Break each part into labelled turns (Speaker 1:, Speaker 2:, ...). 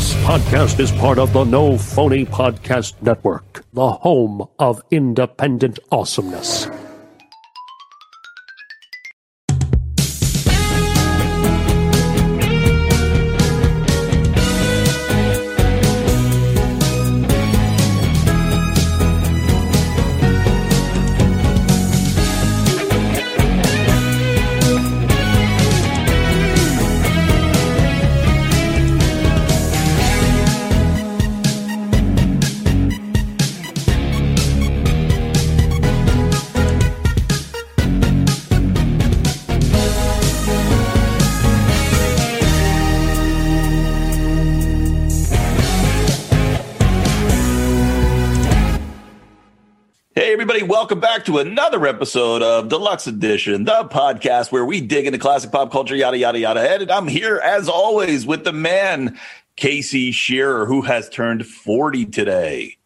Speaker 1: This podcast is part of the No Phony Podcast Network, the home of independent awesomeness.
Speaker 2: To another episode of Deluxe Edition, the podcast where we dig into classic pop culture, yada, yada, yada. And I'm here, as always, with the man, Casey Shearer, who has turned 40 today.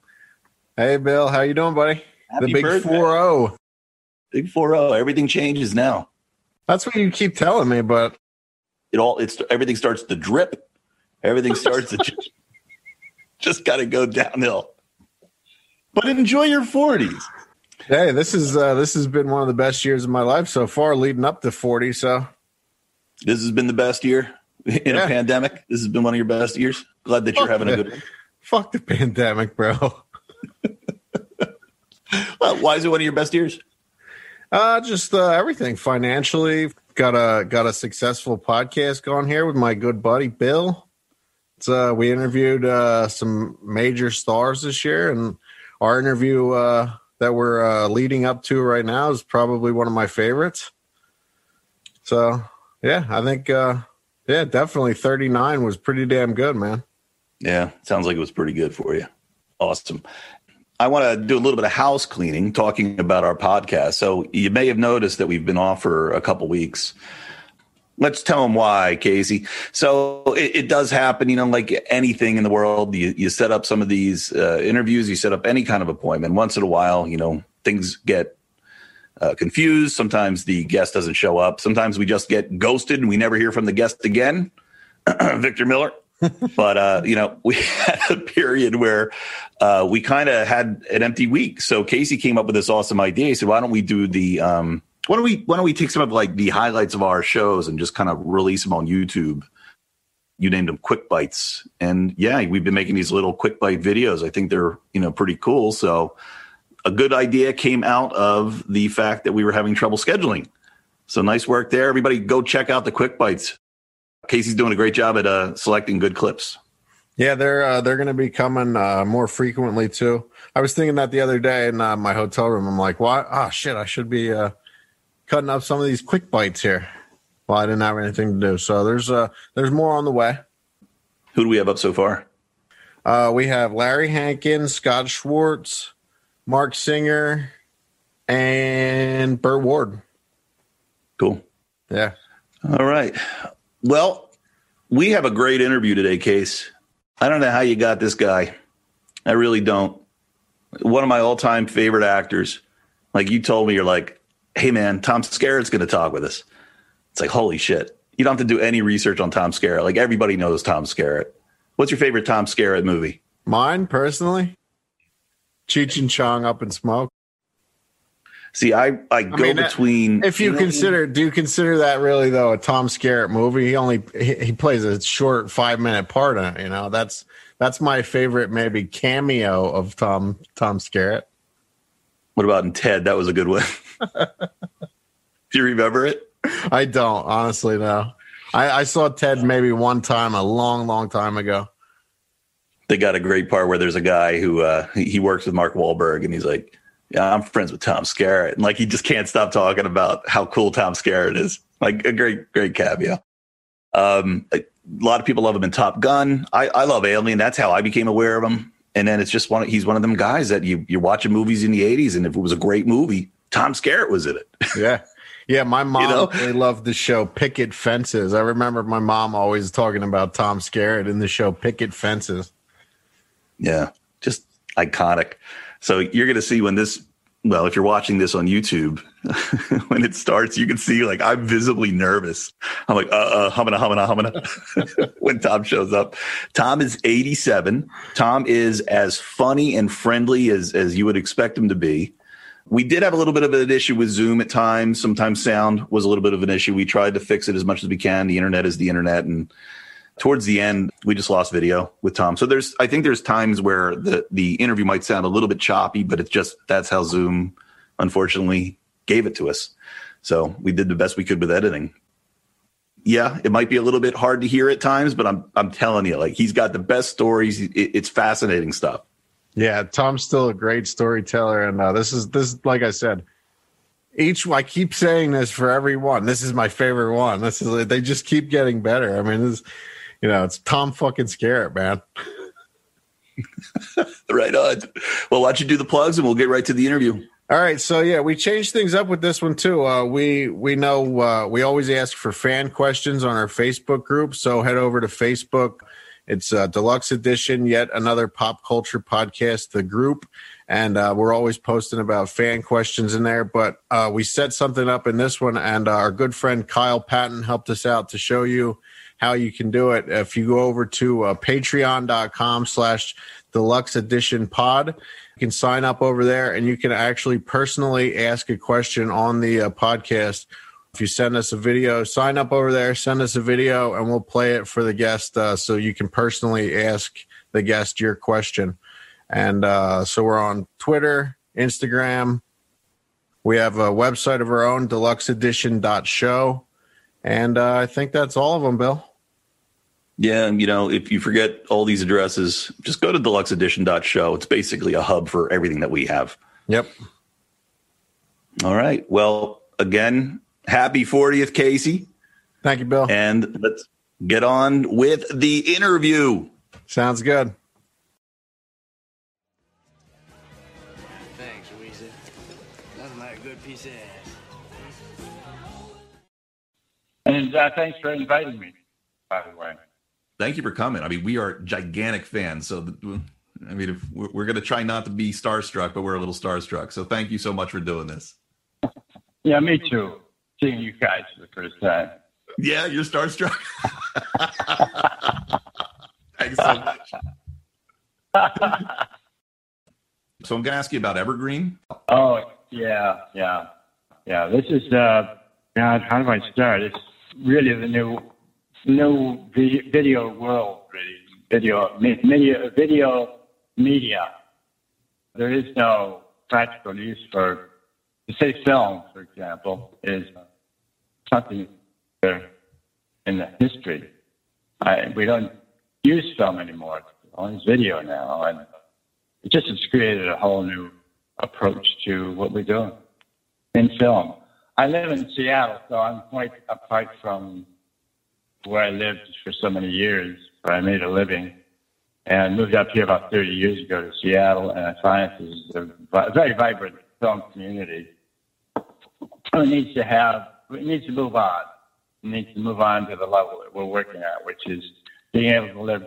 Speaker 3: Hey, Bill, how you doing, buddy?
Speaker 2: Happy
Speaker 3: the big
Speaker 2: birthday.
Speaker 3: four zero.
Speaker 2: Big 4-0. Everything changes now.
Speaker 3: That's what you keep telling me, but
Speaker 2: It all, it's everything starts to drip. Everything starts to just, just got to go downhill. But enjoy your 40s.
Speaker 3: Hey, this is uh, this has been one of the best years of my life so far, leading up to forty. So
Speaker 2: This has been the best year in
Speaker 3: Yeah.
Speaker 2: a pandemic. This has been one of your best years. Glad that you're
Speaker 3: Fuck
Speaker 2: having a good one.
Speaker 3: fuck the pandemic, bro.
Speaker 2: Well, why is it one of your best years?
Speaker 3: Uh, just uh, everything financially. Got a got a successful podcast going here with my good buddy Bill. It's, uh, we interviewed uh, some major stars this year, and our interview uh, that we're uh, leading up to right now is probably one of my favorites. So yeah, I think uh, yeah, definitely thirty nine was pretty damn good, man.
Speaker 2: Yeah, sounds like it was pretty good for you. Awesome. I want to do a little bit of house cleaning, talking about our podcast. So you may have noticed that we've been off for a couple weeks. Let's tell them why, Casey. So it, it does happen, you know, like anything in the world. You, you set up some of these uh, interviews, you set up any kind of appointment. Once in a while, you know, things get uh, confused. Sometimes the guest doesn't show up. Sometimes we just get ghosted and we never hear from the guest again. Victor Miller. but uh, you know, we had a period where uh, we kind of had an empty week. So Casey came up with this awesome idea. He said, "Why don't we do the um, why don't we why don't we take some of like the highlights of our shows and just kind of release them on YouTube?" You named them quick bites, and yeah, we've been making these little quick bite videos. I think they're you know pretty cool. So a good idea came out of the fact that we were having trouble scheduling. So nice work there, everybody. Go check out the quick bites. Casey's doing a great job at uh, selecting good clips.
Speaker 3: Yeah, they're uh, they're going to be coming uh, more frequently too. I was thinking that the other day in uh, my hotel room. I'm like, "What? Ah, shit! I should be uh, cutting up some of these quick bites here." Well, I didn't have anything to do, so there's uh there's more on the way.
Speaker 2: Who do we have up so far?
Speaker 3: Uh, we have Larry Hankin, Scott Schwartz, Mark Singer, and Burt Ward.
Speaker 2: Cool.
Speaker 3: Yeah,
Speaker 2: All right. Well, we have a great interview today, Case. I don't know how you got this guy. I really don't. One of my all time favorite actors. Like you told me, you're like, hey, man, Tom Skerritt's going to talk with us. It's like, holy shit. You don't have to do any research on Tom Skerritt. Like everybody knows Tom Skerritt. What's your favorite Tom Skerritt movie?
Speaker 3: mine personally, Cheech and Chong Up in Smoke.
Speaker 2: See, I, I go
Speaker 3: mean,
Speaker 2: between.
Speaker 3: If you
Speaker 2: know-
Speaker 3: consider, do you consider that really though a Tom Skerritt movie? He only he, he plays a short five minute part on it. You know, that's that's my favorite maybe cameo of Tom Tom Skerritt.
Speaker 2: What about in Ted? That was a good one. Do you remember it?
Speaker 3: I don't honestly know. I, I saw Ted maybe one time a long, long time ago.
Speaker 2: they got a great part where there's a guy who uh, he he works with Mark Wahlberg, and he's like, "Yeah, I'm friends with Tom Skerritt," and like he just can't stop talking about how cool Tom Skerritt is. Like a great, great cameo. Um, a lot of people love him in Top Gun. I, I love Alien. That's how I became aware of him. And then it's just one. He's one of them guys that you you're watching movies in the '80s, and if it was a great movie, Tom Skerritt was in it.
Speaker 3: Yeah. Yeah, my mom
Speaker 2: know?
Speaker 3: really loved the show Picket Fences. I remember my mom always talking about Tom Skerritt in the show Picket Fences.
Speaker 2: Yeah, just iconic. So you're going to see when this well, if you're watching this on YouTube, when it starts, you can see like I'm visibly nervous. I'm like, uh, uh, humana, humana, humana when Tom shows up. Tom is 87. Tom is as funny and friendly as, as you would expect him to be. We did have a little bit of an issue with Zoom at times. Sometimes sound was a little bit of an issue. We tried to fix it as much as we can. The internet is the internet. And towards the end, we just lost video with Tom. So there's, I think there's times where the, the interview might sound a little bit choppy, but it's just, that's how Zoom unfortunately gave it to us. So we did the best we could with editing. Yeah, it might be a little bit hard to hear at times, but I'm, I'm telling you, like he's got the best stories. It, it's fascinating stuff.
Speaker 3: Yeah, Tom's still a great storyteller, and uh, this is this like I said. Each I keep saying this for every one. This is my favorite one. This is they just keep getting better. I mean, this, you know, it's Tom fucking Skerritt, man.
Speaker 2: right on. Well, why don't you do the plugs and we'll get right to the interview.
Speaker 3: All right, so yeah, we changed things up with this one too. Uh, we we know uh, we always ask for fan questions on our Facebook group, so head over to Facebook it's a deluxe edition, yet another pop culture podcast, the group. And uh, we're always posting about fan questions in there. But uh, we set something up in this one, and uh, our good friend Kyle Patton helped us out to show you how you can do it. If you go over to uh, patreon.com slash deluxe edition pod, you can sign up over there and you can actually personally ask a question on the uh, podcast if you send us a video, sign up over there, send us a video, and we'll play it for the guest uh, so you can personally ask the guest your question. And uh, so we're on Twitter, Instagram. We have a website of our own, deluxeedition.show. And uh, I think that's all of them, Bill.
Speaker 2: Yeah, you know, if you forget all these addresses, just go to deluxeedition.show. It's basically a hub for everything that we have.
Speaker 3: Yep.
Speaker 2: All right. Well, again, happy 40th, Casey.
Speaker 3: Thank you, Bill.
Speaker 2: And let's get on with the interview.
Speaker 3: Sounds good.
Speaker 4: Thanks, Louisa. Nothing like a good piece of ass.
Speaker 5: And uh, thanks for inviting me, by the way.
Speaker 2: Thank you for coming. I mean, we are gigantic fans. So, I mean, if we're going to try not to be starstruck, but we're a little starstruck. So, thank you so much for doing this.
Speaker 5: Yeah, me too seeing you guys for the first time.
Speaker 2: Yeah, you're starstruck. Thanks so much. so I'm going to ask you about Evergreen.
Speaker 5: Oh yeah, yeah, yeah. This is uh, God. How do I start? It's really the new, new video world. Really, video, media, video media. There is no practical use for, to say film, for example, is something there in the history. I, we don't use film anymore. It's video now, and it just has created a whole new approach to what we're doing in film. I live in Seattle, so I'm quite apart from where I lived for so many years, where I made a living, and moved up here about 30 years ago to Seattle, and I find is a very vibrant film community. It needs to have it needs to move on. It needs to move on to the level that we're working at, which is being able to deliver,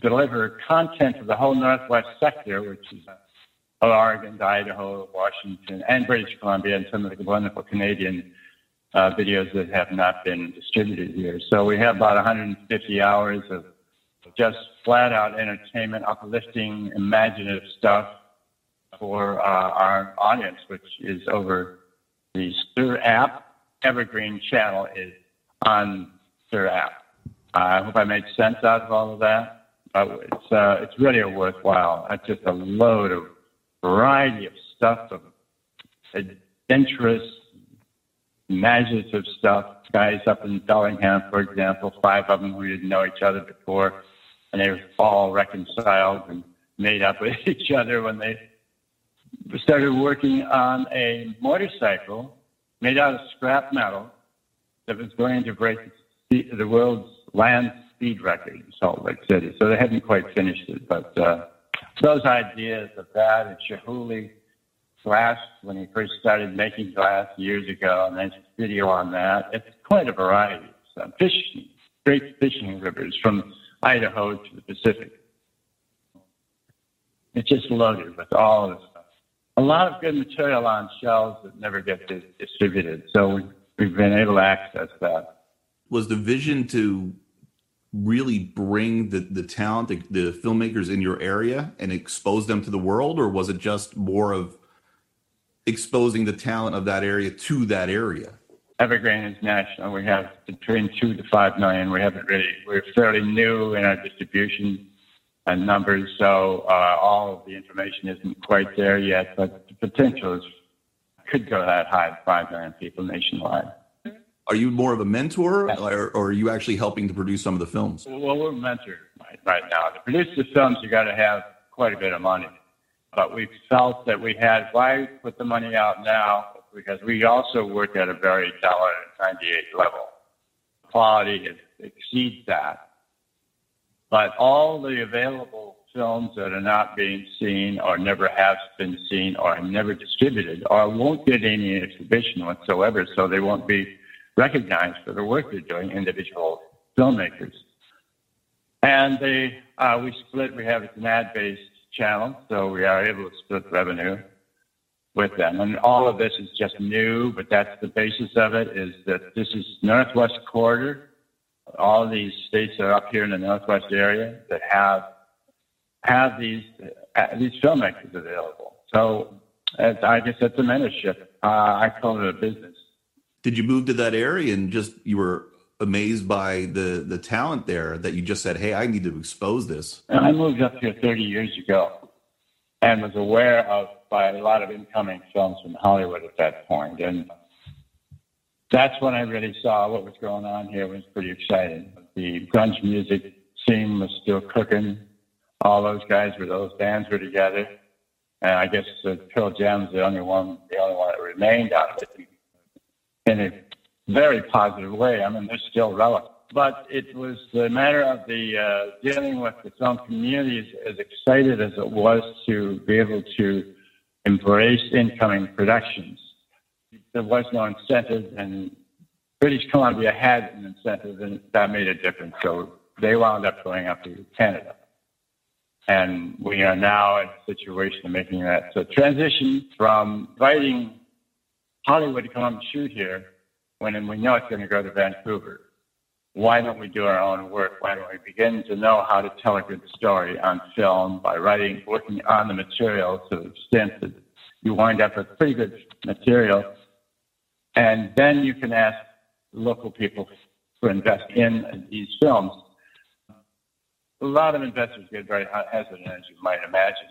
Speaker 5: deliver content to the whole Northwest sector, which is uh, Oregon, Idaho, Washington, and British Columbia, and some of the wonderful Canadian uh, videos that have not been distributed here. So we have about 150 hours of just flat out entertainment, uplifting, imaginative stuff for uh, our audience, which is over the Stirr app Evergreen channel is on their app. I hope I made sense out of all of that. But it's uh, it's really a worthwhile. It's just a load of variety of stuff, of adventurous, imaginative stuff. Guys up in Bellingham, for example, five of them who didn't know each other before, and they were all reconciled and made up with each other when they started working on a motorcycle made out of scrap metal that was going to break the world's land speed record in Salt Lake City. So they hadn't quite finished it, but uh, those ideas of that and Chihuly glass when he first started making glass years ago, and then video on that. It's quite a variety. So uh, fishing, great fishing rivers from Idaho to the Pacific. It's just loaded with all of this stuff. a lot of good material on shelves that never get distributed. So we, we've been able to access that.
Speaker 2: Was the vision to really bring the, the talent, the, the filmmakers in your area and expose them to the world? Or was it just more of exposing the talent of that area to that area?
Speaker 5: Evergreen is national. We have between two to five million. We haven't really, we're fairly new in our distribution and numbers, so uh, all of the information isn't quite there yet, but the potential is, could go that high, five million people nationwide.
Speaker 2: Are you more of a mentor or, or are you actually helping to produce some of the films?
Speaker 5: Well, we're mentored right, right now. To produce the films, you got to have quite a bit of money. But we felt that we had, why put the money out now? Because we also work at a very $1.98 level. Quality exceeds that. But all the available films that are not being seen or never have been seen or never distributed or won't get any exhibition whatsoever, so they won't be recognized for the work they're doing, individual filmmakers. And they, uh, we split, we have an ad-based channel, so we are able to split revenue with them. And all of this is just new, but that's the basis of it is that this is Northwest Corridor. All these states are up here in the Northwest area that have have these uh, these filmmakers available. So I guess it's a mentorship. Uh, I call it a business.
Speaker 2: Did you move to that area and just you were amazed by the the talent there that you just said, "Hey, I need to expose this."
Speaker 5: And I moved up here 30 years ago and was aware of by a lot of incoming films from Hollywood at that point, and that's when I really saw what was going on here. It was pretty exciting. The grunge music scene was still cooking. All those guys were those bands were together, and I guess uh, Pearl Jam's the only one, the only one that remained out of it in a very positive way. I mean, they're still relevant. But it was the matter of the uh, dealing with the film community as excited as it was to be able to embrace incoming productions. There was no incentive, and British Columbia had an incentive, and that made a difference. So they wound up going up to Canada. And we are now in a situation of making that so transition from inviting Hollywood to come and shoot here when we know it's going to go to Vancouver. Why don't we do our own work? Why don't we begin to know how to tell a good story on film by writing, working on the material to the extent that you wind up with pretty good material, and then you can ask local people to invest in these films. A lot of investors get very hesitant, as you might imagine,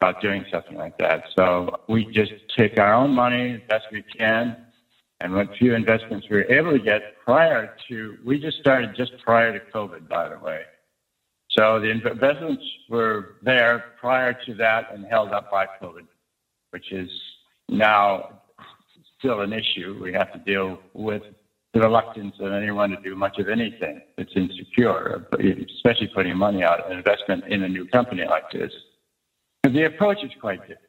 Speaker 5: about doing something like that. So we just take our own money as best we can, and what few investments we were able to get prior to, we just started just prior to COVID, by the way. So the investments were there prior to that and held up by COVID, which is now still an issue. We have to deal with the reluctance of anyone to do much of anything that's insecure, especially putting money out, an investment in a new company like this. And the approach is quite different.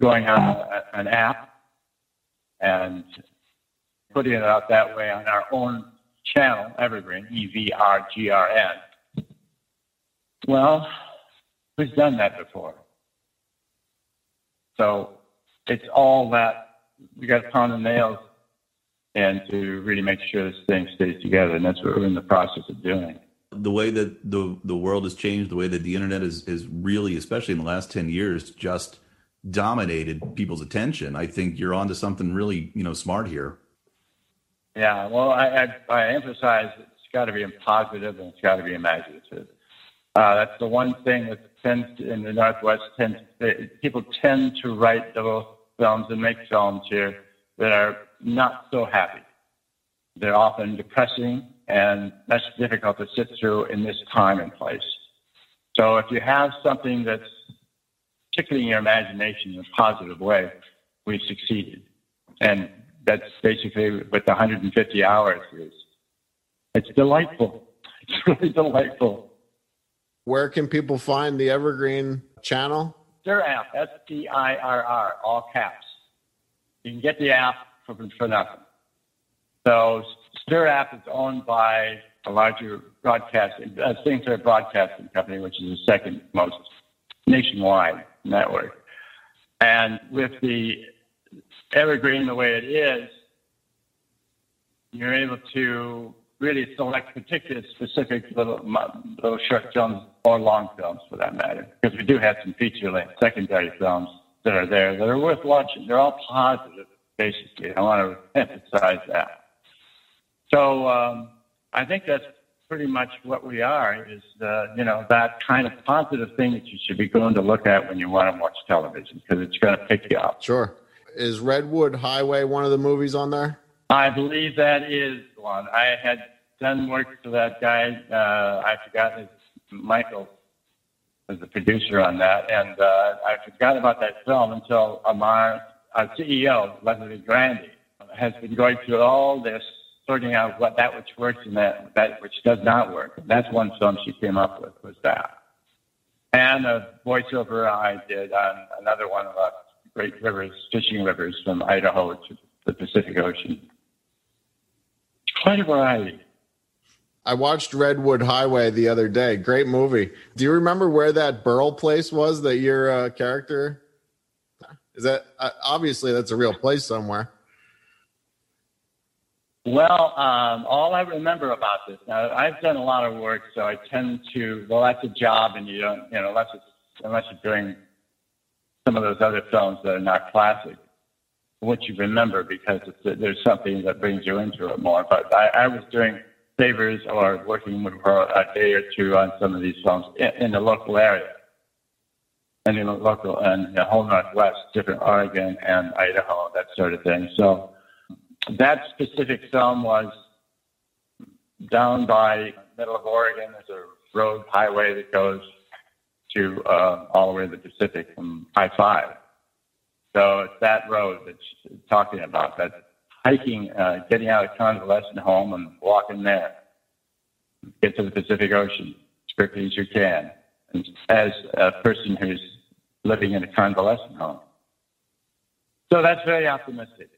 Speaker 5: Going on a, an app and putting it out that way on our own channel, Evergreen, E V R G R N. Well, who's done that before? So it's all that we got to pound the nails and to really make sure this thing stays together. And that's what we're in the process of doing.
Speaker 2: The way that the the world has changed, the way that the internet is is really, especially in the last ten years, just dominated people's attention. I think you're onto something really, you know, smart here.
Speaker 5: Yeah, well, I, I, I emphasize it's got to be positive and it's got to be imaginative. Uh, that's the one thing that tends to, in the Northwest tends people tend to write those films and make films here that are not so happy. They're often depressing, and that's difficult to sit through in this time and place. So if you have something that's tickling your imagination in a positive way, we've succeeded. And that's basically what the 150 hours is. It's delightful. It's really delightful.
Speaker 3: Where can people find the Evergreen channel?
Speaker 5: Stirr app, S T I R R, all caps. You can get the app for, for nothing. So Stirr app is owned by a larger broadcasting, uh, Sinclair Broadcasting Company, which is the second most nationwide network. And with the evergreen the way it is, you're able to really select particular specific little, little short films or long films for that matter, because we do have some feature length secondary films that are there that are worth watching. They're all positive, basically. I want to emphasize that. So um, I think that's pretty much what we are is, uh, you know, that kind of positive thing that you should be going to look at when you want to watch television because it's going to pick you up.
Speaker 3: Sure. Is Redwood Highway one of the movies on there?
Speaker 5: I believe that is one. I had done work for that guy. Uh, I forgot his Michael was the producer on that, and uh, I forgot about that film until Amar, our CEO Leslie Grande, has been going through all this, sorting out what that which works and that that which does not work. That's one film she came up with was that, and a voiceover I did on another one of the great rivers, fishing rivers from Idaho to the Pacific Ocean. Quite a variety.
Speaker 3: I watched Redwood Highway the other day. Great movie. Do you remember where that Burl place was that your uh, character? Is that uh, obviously that's a real place somewhere?
Speaker 5: Well, um, all I remember about this now, I've done a lot of work, so I tend to. Well, that's a job, and you don't, you know, unless it's unless you're doing some of those other films that are not classic, what you remember because there's something that brings you into it more. But I, I was doing favors or working with her a day or two on some of these films in, in the local area. And in the local and the whole Northwest, different Oregon and Idaho, that sort of thing. So that specific film was down by middle of Oregon. There's a road highway that goes to uh, all the way to the Pacific from I five. So it's that road that she's talking about. That hiking, uh, getting out of convalescent home and walking there. Get to the Pacific Ocean as quickly as you can. And as a person who's living in a convalescent home. So that's very optimistic.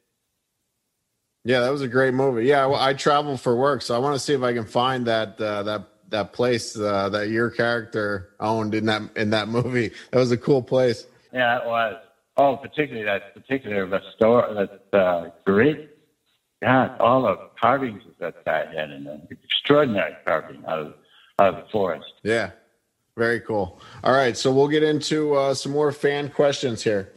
Speaker 3: Yeah, that was a great movie. Yeah, well, I travel for work, so I want to see if I can find that uh, that that place uh, that your character owned in that in that movie. That was a cool place.
Speaker 5: Yeah, it was. Oh, particularly that particular store, that uh, great God, all the carvings that guy had in them. Extraordinary carving out of, out of the forest.
Speaker 3: Yeah. Very cool. All right. So we'll get into uh, some more fan questions here.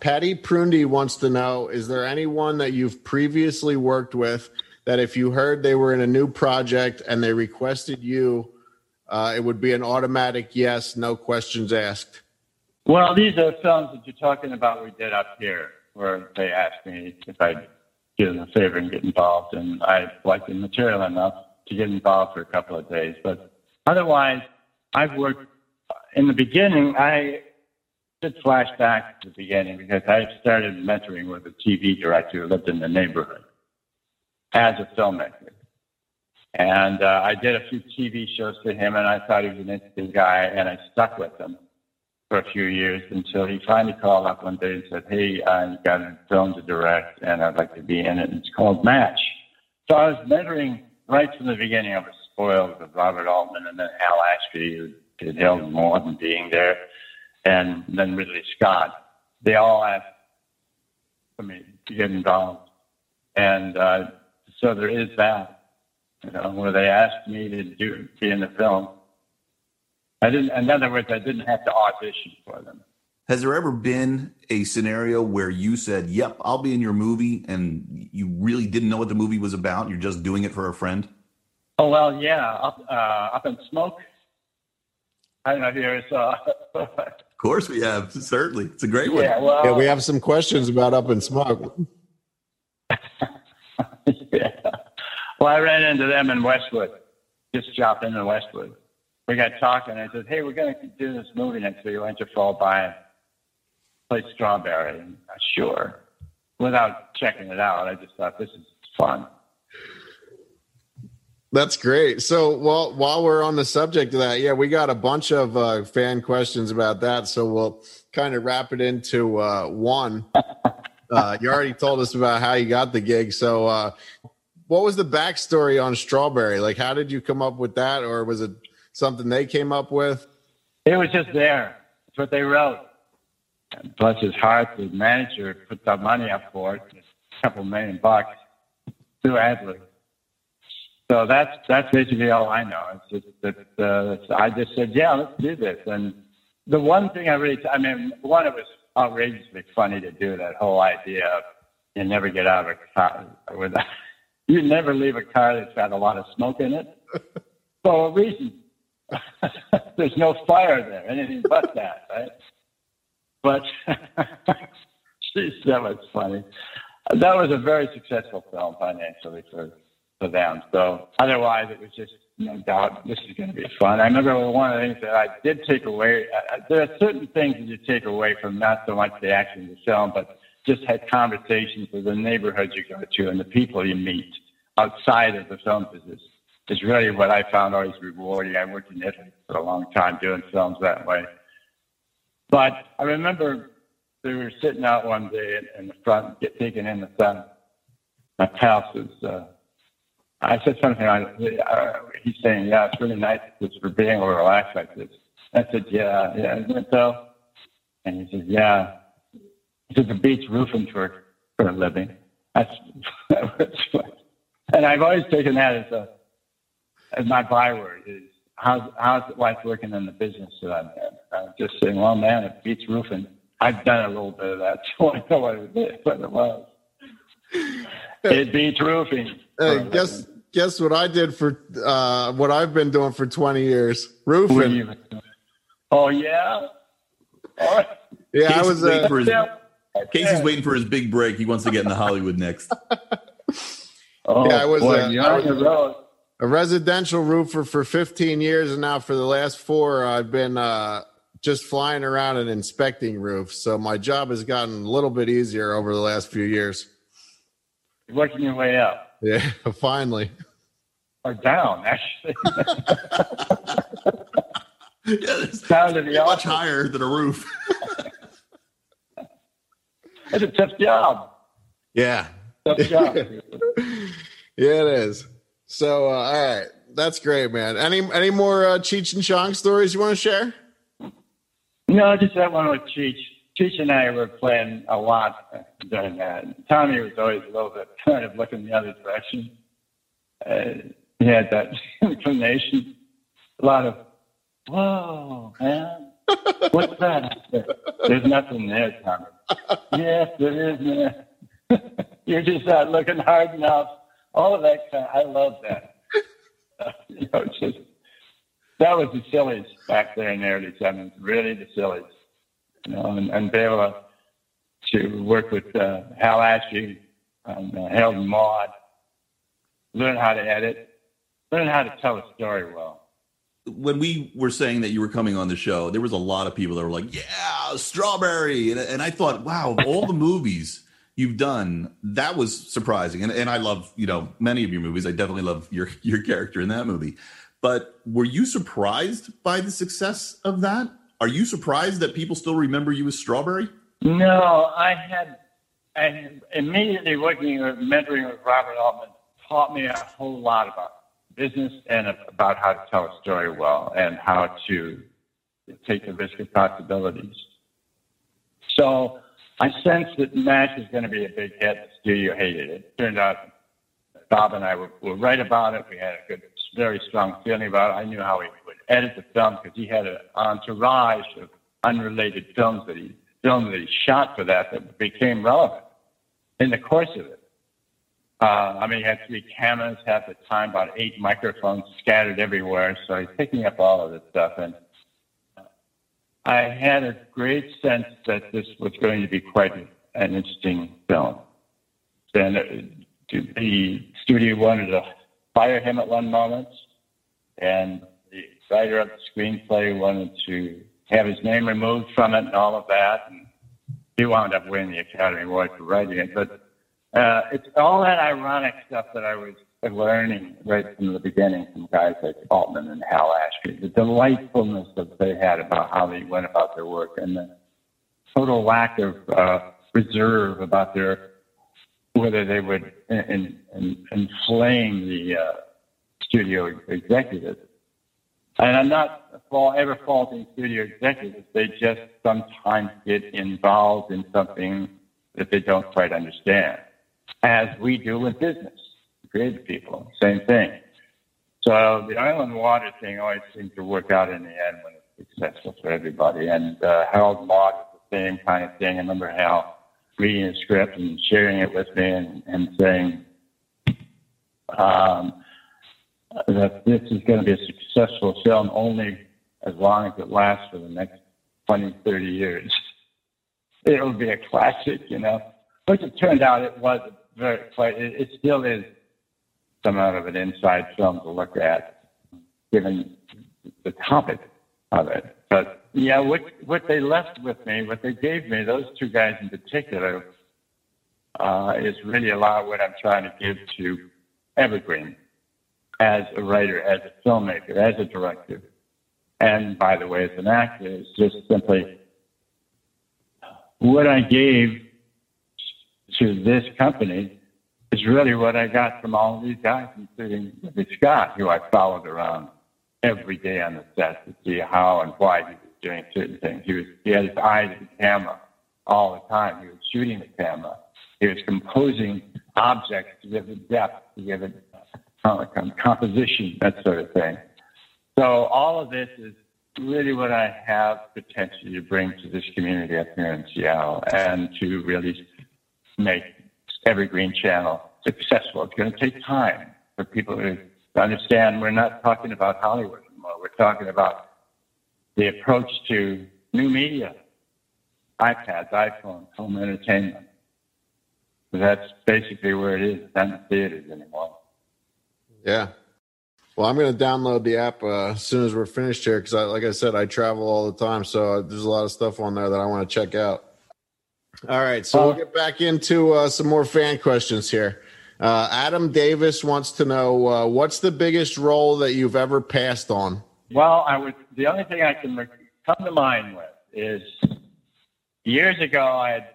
Speaker 3: Patty Prundy wants to know Is there anyone that you've previously worked with that if you heard they were in a new project and they requested you, uh, it would be an automatic yes, no questions asked?
Speaker 5: Well, these are films that you're talking about we did up here where they asked me if I'd do them a favor and get involved. And I liked the material enough to get involved for a couple of days. But otherwise, I've worked in the beginning. I should flash back to the beginning because I started mentoring with a TV director who lived in the neighborhood as a filmmaker. And uh, I did a few TV shows for him, and I thought he was an interesting guy, and I stuck with him for a few years until he finally called up one day and said, Hey, uh, you got a film to direct and I'd like to be in it. It's called MASH. So I was mentoring right from the beginning. I was spoiled with Robert Altman and then Hal Ashby, who did more than being there, and then Ridley Scott. They all asked for me to get involved. And uh, so there is that, you know, where they asked me to do be in the film I didn't. In other words, I didn't have to audition for them.
Speaker 2: Has there ever been a scenario where you said, "Yep, I'll be in your movie," and you really didn't know what the movie was about? You're just doing it for a friend.
Speaker 5: Oh well, yeah. Up, uh, up in smoke. I don't know if you ever saw.
Speaker 2: of course, we have. Certainly, it's a great one.
Speaker 5: Yeah, well,
Speaker 3: yeah, we have some questions about Up in Smoke.
Speaker 5: yeah. Well, I ran into them in Westwood. Just dropped in in Westwood we got talking. I said, "Hey, we're going to do this movie next week. Why don't you fall by and play Strawberry?" And uh, sure. Without checking it out, I just thought this is fun.
Speaker 3: That's great. So, while while we're on the subject of that, yeah, we got a bunch of uh, fan questions about that. So we'll kind of wrap it into uh, one. Uh, you already told us about how you got the gig. So, uh, what was the backstory on Strawberry? Like, how did you come up with that, or was it something they came up with?
Speaker 5: It was just there. It's what they wrote. And bless his heart, the manager put that money up for it, a couple million bucks, to Adler. So that's that's basically all I know. It's just that uh, I just said, yeah, let's do this. And the one thing I really, I mean, one it was outrageously funny to do that whole idea of you never get out of a car with a, you never leave a car that's got a lot of smoke in it for a reason. There's no fire there, anything but that, right? But geez, that was funny. That was a very successful film financially for for them. So otherwise, it was just no doubt this is going to be fun. I remember one of the things that I did take away. Uh, there are certain things that you take away from not so much the action of the film, but just had conversations with the neighborhoods you go to and the people you meet outside of the film business. Is really what I found always rewarding. I worked in Italy for a long time doing films that way. But I remember we were sitting out one day in, the front, get, taking in the sun. My pal says, uh, I said something uh, he's saying, yeah, it's really nice just for being able relax like this. I said, yeah, yeah, isn't it so? And he says, yeah. He said, the beach roofing for, for a living. That's, and I've always taken that as a, as my byword is how's, how's it like working in the business that I'm in? I'm just saying, well, man, it beats roofing. I've done a little bit of that, so I know what it, what it was. It beats roofing.
Speaker 3: Hey, guess guess what I did for uh, what I've been doing for 20 years? Roofing.
Speaker 5: Oh yeah.
Speaker 3: Oh. Yeah, Casey's I was.
Speaker 2: Uh, for his, Casey's waiting for his big break. He wants to get into Hollywood next.
Speaker 3: oh, yeah, I was, boy, I was a residential roofer for 15 years, and now for the last four, I've been uh, just flying around and inspecting roofs. So my job has gotten a little bit easier over the last few years.
Speaker 5: Working your way up.
Speaker 3: Yeah, finally.
Speaker 5: Or down, actually.
Speaker 2: yeah, down to the much higher than a roof.
Speaker 5: It's a tough job.
Speaker 3: Yeah.
Speaker 5: Tough job.
Speaker 3: yeah, it is. So, uh, all right, that's great, man. Any any more uh, Cheech and Chong stories you want to share?
Speaker 5: No, just that one with Cheech. Cheech and I were playing a lot during that. Tommy was always a little bit kind of looking the other direction. Uh, he had that inclination. A lot of, whoa, man, what's that? There's nothing there, Tommy. yes, there is, man. You're just not looking hard enough. All of that kind. Of, I love that. You know, just that was the sillies back there in the early '70s. Really, the sillies you know, and, and to, work with uh, Hal Ashby and uh, and Maude, learn how to edit, learn how to tell a story well.
Speaker 2: When we were saying that you were coming on the show, there was a lot of people that were like, "Yeah, Strawberry," and, and I thought, "Wow, all the movies." you've done that was surprising and, and i love you know many of your movies i definitely love your your character in that movie but were you surprised by the success of that are you surprised that people still remember you as Strawberry?
Speaker 5: No, I had, and immediately working mentoring with Robert Altman taught me a whole lot about business and about how to tell a story well and how to take the risk of possibilities. So I sensed that MASH was going to be a big hit. The studio hated it. it turned out Bob and I were, were right about it. We had a good, very strong feeling about it. I knew how we would edit the film because he had an entourage of unrelated films that he filmed that he shot for that that became relevant in the course of it. Uh, I mean, he had three cameras, at the time about eight microphones scattered everywhere, so he's picking up all of this stuff. And I had a great sense that this was going to be quite an interesting film. Then uh, the studio wanted to fire him at one moment, and the writer of the screenplay wanted to have his name removed from it and all of that. And he wound up winning the Academy Award for writing it. But uh, it's all that ironic stuff that I was learning right from the beginning from guys like Altman and Hal Ashby. The delightfulness that they had about how they went about their work and the total lack of uh, reserve about their whether they would in, in, inflame the uh, studio executives And I'm not fall, ever faulting studio executives. They just sometimes get involved in something that they don't quite understand, as we do with business, creative people, same thing. So the oil and water thing always seems to work out in the end when it's successful for everybody. And uh, Harold Maude is the same kind of thing. I remember Hal reading a script and sharing it with me and, and saying um, that this is going to be a successful film only as long as it lasts for the next 20, 30 years. It will be a classic, you know. Which it turned out it was very, it, it still is somewhat of an inside film to look at, given the topic of it. But yeah, what what they left with me, what they gave me, those two guys in particular, uh, is really a lot of what I'm trying to give to Evergreen as a writer, as a filmmaker, as a director, and by the way, as an actor, is just simply what I gave to this company is really what I got from all these guys, including Scott, who I followed around every day on the set to see how and why he was doing certain things. He was he had his eyes to the camera all the time. He was shooting the camera. He was composing objects to give it depth, to give it uh, composition, that sort of thing. So all of this is really what I have potentially to bring to this community up here in Seattle and to really make Evergreen Channel successful. It's going to take time for people to understand we're not talking about Hollywood anymore. We're talking about the approach to new media, iPads, iPhones, home entertainment. That's basically where it is. It's not in theaters anymore.
Speaker 3: Yeah. Well, I'm going to download the app uh, as soon as we're finished here because, like I said, I travel all the time, so there's a lot of stuff on there that I want to check out. All right, so we'll get back into uh, some more fan questions here. Uh, Adam Davis wants to know uh, what's the biggest role that you've ever passed on.
Speaker 5: Well, I would. The only thing I can come to mind with is years ago I had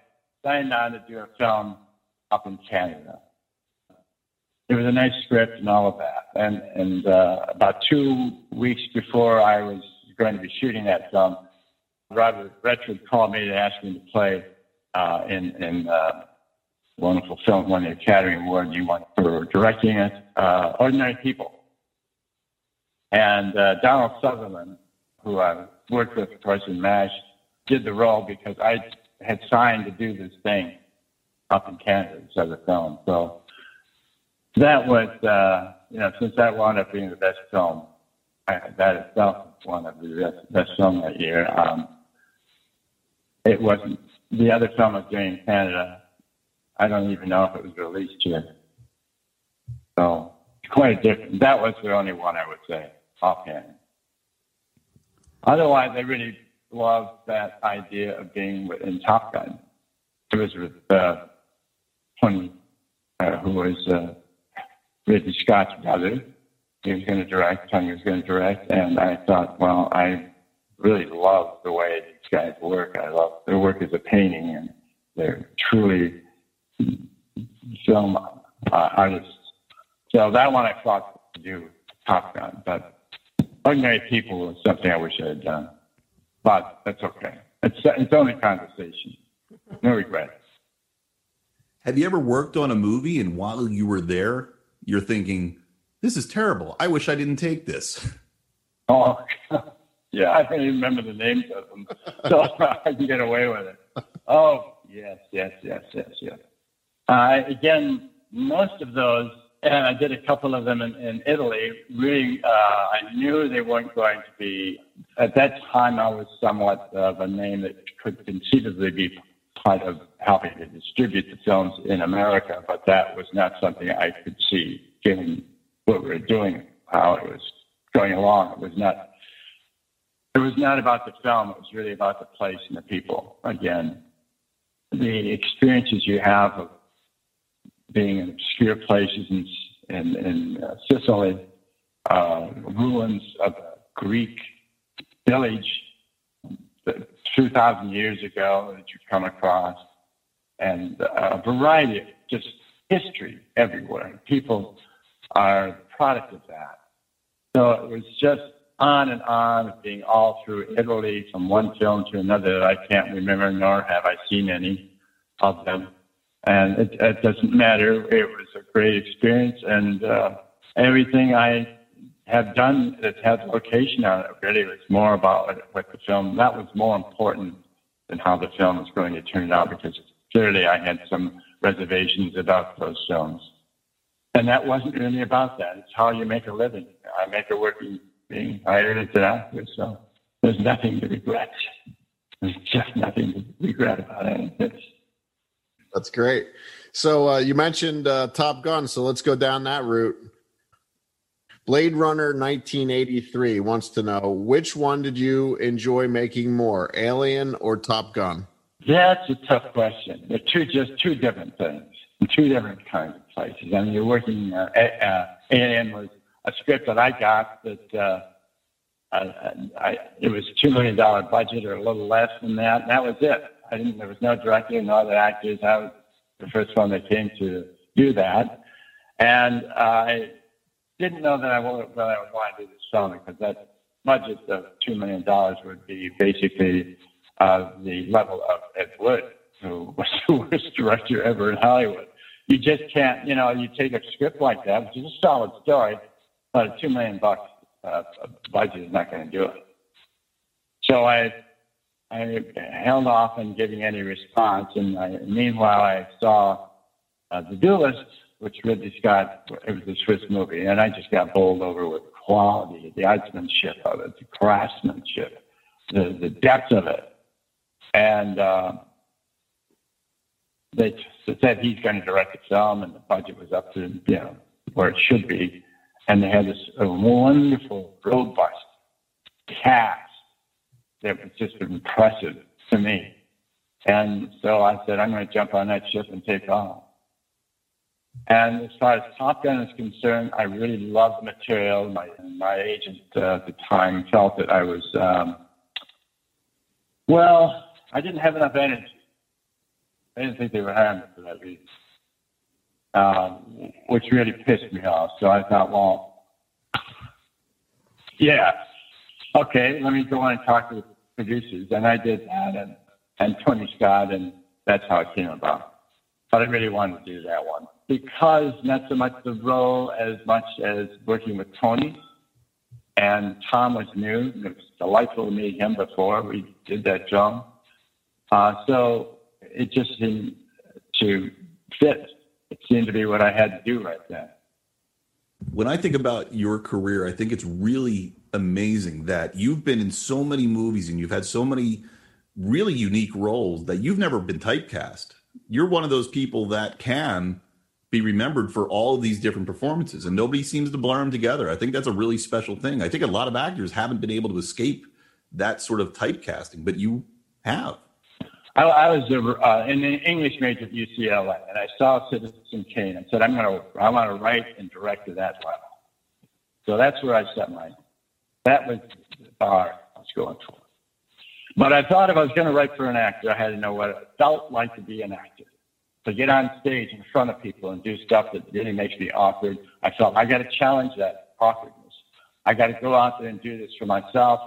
Speaker 5: signed on to do a film up in Canada. It was a nice script and all of that, and and uh, about two weeks before I was going to be shooting that film, Robert Redford called me to ask me to play uh, in, in uh, wonderful film won the Academy Award you won for directing it, uh, Ordinary People. And uh, Donald Sutherland, who I worked with, of course, in MASH, did the role because I had signed to do this thing up in Canada, this other film. So that was, uh, you know, since that wound up being the best film, I, that itself was one of the best, best film that year. Um, it wasn't the other film was doing in Canada. I don't even know if it was released yet. So quite different. That was the only one I would say offhand. Otherwise, I really loved that idea of being in Top Gun. It was with uh, Tony, uh, who was uh, Ridley Scott's brother. He was going to direct. Tony was going to direct, and I thought, well, I really love the way guys work. I love their work as a painting, and they're truly film uh, artists. So that one I thought to do Top Gun, but Ordinary People was something I wish I had done. But that's okay. It's it's only conversation. No regrets.
Speaker 2: Have you ever worked on a movie and while you were there, you're thinking, "This is terrible. I wish I didn't take this."
Speaker 5: Oh, yeah, I don't even remember the names of them, so I can get away with it. Oh, yes, yes, yes, yes, yes. Uh, again, most of those, and I did a couple of them in, in Italy. Really, uh, I knew they weren't going to be. At that time, I was somewhat of a name that could conceivably be part of helping to distribute the films in America, but that was not something I could see, given what we were doing, how it was going along. It was not it was not about the film. It was really about the place and the people. Again, the experiences you have of being in obscure places in, in, in uh, Sicily, uh, ruins of a Greek village 2,000 years ago that you come across, and a variety of just history everywhere. People are the product of that. So it was just on and on, being all through Italy from one film to another that I can't remember, nor have I seen any of them. And it, it doesn't matter. It was a great experience, and uh, everything I have done that has location on it really was more about what, what the film. That was more important than how the film was going to turn out because clearly I had some reservations about those films. And that wasn't really about that. It's how you make a living. I make a working being hired as an actor, so there's nothing to regret. There's just nothing to regret about it.
Speaker 3: That's great. So uh, you mentioned uh, Top Gun, so let's go down that route. Blade Runner 1983 wants to know which one did you enjoy making more, Alien or Top Gun?
Speaker 5: That's a tough question. They're two just two different things, two different kinds of places. I mean, you're working. Uh, uh, Alien was a script that I got that uh, I, I, it was two million dollar budget or a little less than that. And that was it. I didn't. There was no director, no other actors. I was the first one that came to do that, and I didn't know that I would that I would want to do this film because that budget of two million dollars would be basically uh, the level of Ed Wood, who was the worst director ever in Hollywood. You just can't, you know, you take a script like that, which is a solid story, but a two million bucks uh, budget is not going to do it. So I, I held off on giving any response, and I, meanwhile I saw uh, the Duelist, which Ridley Scott. It was a Swiss movie, and I just got bowled over with quality, the artsmanship of it, the craftsmanship, the the depth of it, and. Uh, they said he's going to direct the film, and the budget was up to you know where it should be and they had this wonderful, robust cast that was just impressive to me. And so I said, I'm going to jump on that ship and take off. And as far as Top Gun is concerned, I really loved the material. My my agent uh, at the time felt that I was, um, well, I didn't have enough energy. I didn't think they were hiring me for that reason um, which really pissed me off. So I thought, well, yeah, okay, let me go on and talk to the producers. And I did that, and, and Tony Scott, and that's how it came about. But I really wanted to do that one because not so much the role as much as working with Tony. And Tom was new. It was delightful to meet him before we did that film. Uh, so it just seemed to fit it seemed to be what I had to do right then.
Speaker 2: When I think about your career, I think it's really amazing that you've been in so many movies and you've had so many really unique roles that you've never been typecast. You're one of those people that can be remembered for all of these different performances and nobody seems to blur them together. I think that's a really special thing. I think a lot of actors haven't been able to escape that sort of typecasting, but you have.
Speaker 5: I, I was a, uh, an English major at UCLA, and I saw Citizen Kane and said, "I'm going to, I want to write and direct to that level." So that's where I set my, that was the bar I was going for. But I thought if I was going to write for an actor, I had to know what it felt like to be an actor. To get on stage in front of people and do stuff that really makes me awkward, I felt I got to challenge that awkwardness. I got to go out there and do this for myself.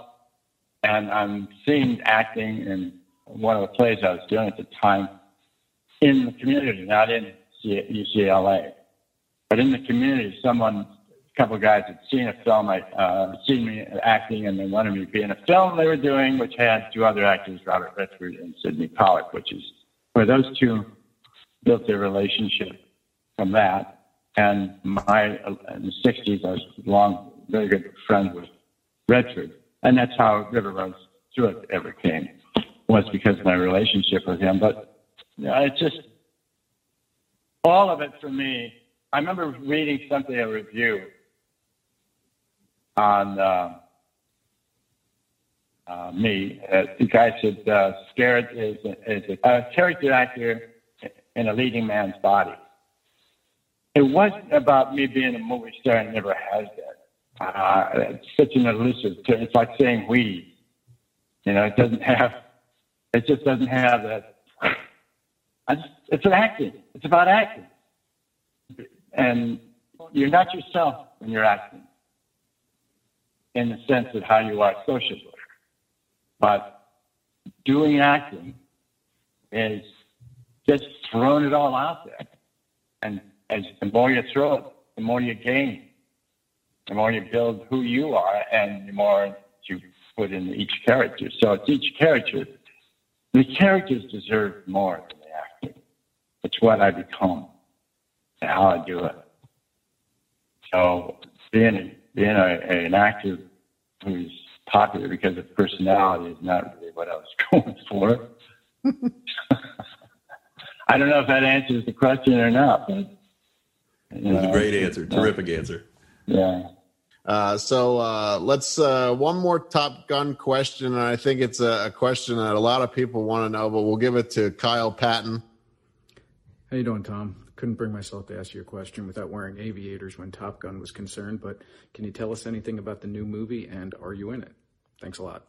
Speaker 5: And I'm seeing acting and one of the plays I was doing at the time in the community, not in UCLA, but in the community. Someone, a couple of guys had seen a film, I uh, seen me acting, and they wanted me to be in a film they were doing, which had two other actors, Robert Redford and Sydney Pollack, which is where those two built their relationship from that. And my in the '60s, I was long, very good friend with Redford, and that's how River Through It ever came was because of my relationship with him. But you know, it's just all of it for me. I remember reading something, a review on uh, uh, me. Uh, the guy said, uh, Skerritt is, is a, character actor in a leading man's body. It wasn't about me being a movie star. I never has that. Uh, it's such an elusive. It's like saying weed. You know, it doesn't have it just doesn't have that. Just, it's an acting. It's about acting. And you're not yourself when you're acting. in the sense of how you are socially. But doing acting is just throwing it all out there. And as the more you throw it, the more you gain. The more you build who you are and the more you put in each character. So it's each character. The characters deserve more than the acting. It's what I become and how I do it. So being, being a, an actor who's popular because of personality is not really what I was going for. I don't know if that answers the question or not, but
Speaker 2: it was a great answer, uh, terrific answer.
Speaker 5: Yeah.
Speaker 3: Uh, so uh, let's uh, one more Top Gun question, and I think it's a, a question that a lot of people want to know, but we'll give it to Kyle Patton.
Speaker 6: How you doing, Tom? Couldn't bring myself to ask you a question without wearing aviators when Top Gun was concerned, but can you tell us anything about the new movie and are you in it? Thanks a lot.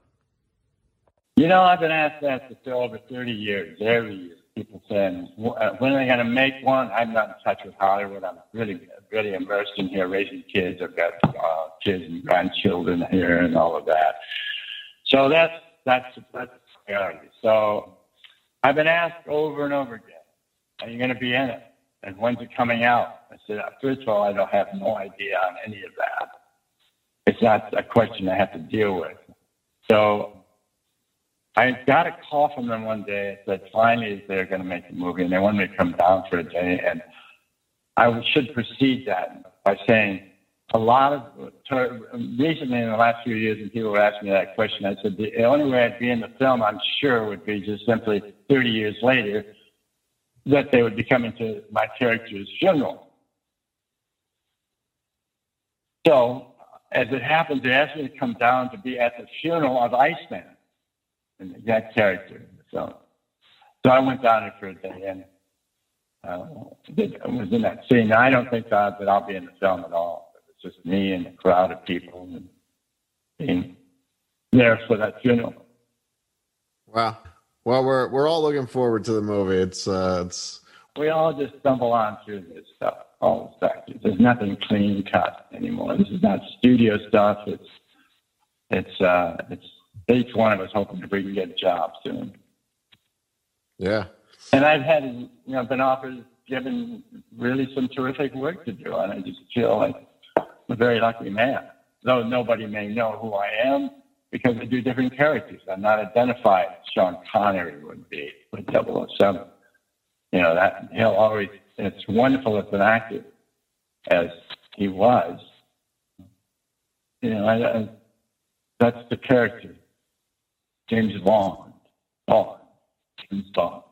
Speaker 5: You know, I've been asked that for over 30 years, every year. People saying, uh, when are they going to make one? I'm not in touch with Hollywood. I'm really, really immersed in here raising kids. I've got uh, kids and grandchildren here and all of that. So that's, that's, that's priority. So I've been asked over and over again, are you going to be in it? And when's it coming out? I said, first of all, I don't have no idea on any of that. It's not a question I have to deal with. So I got a call from them one day that finally they're going to make a movie and they want me to come down for a day. And I should precede that by saying a lot of recently in the last few years, when people were asking me that question, I said the only way I'd be in the film, I'm sure, would be just simply 30 years later that they would be coming to my character's funeral. So, as it happens, they asked me to come down to be at the funeral of Iceman that character. So, so I went down there for a day and uh, was in that scene. I don't think uh, that I'll be in the film at all. It's just me and a crowd of people and being there for that funeral.
Speaker 3: Wow. Well, we're we're all looking forward to the movie. It's uh, it's
Speaker 5: we all just stumble on through this stuff. All the sectors. There's nothing clean cut anymore. This is not studio stuff. It's it's uh, it's each one of us hoping that we can get a job soon.
Speaker 3: Yeah.
Speaker 5: And I've had, you know, been offered, given really some terrific work to do, and I just feel like I'm a very lucky man. Though nobody may know who I am because I do different characters. I'm not identified as Sean Connery would be with 007. You know, that he'll always, it's wonderful as an actor as he was. You know, I, I, that's the character. James Bond. Bond. James Bond.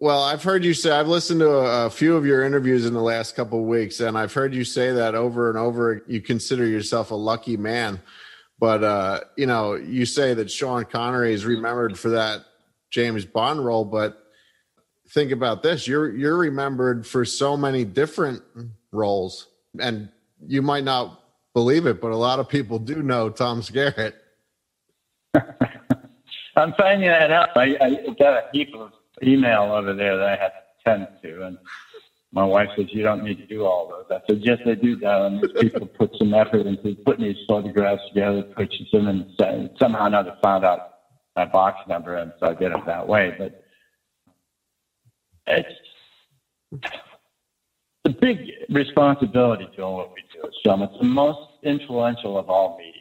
Speaker 3: Well, I've heard you say I've listened to a, a few of your interviews in the last couple of weeks, and I've heard you say that over and over. You consider yourself a lucky man, but uh, you know you say that Sean Connery is remembered for that James Bond role. But think about this: you're you're remembered for so many different roles, and you might not believe it, but a lot of people do know Tom Skerritt.
Speaker 5: I'm finding that out. I, I got a heap of email over there that I have to tend to, and my wife says you don't need to do all those. I said yes, I do, darling. These people put some effort into putting these photographs together, purchase them, and somehow or another found out my box number, and so I did it that way. But it's a big responsibility doing what we do, Sean. It's the most influential of all media.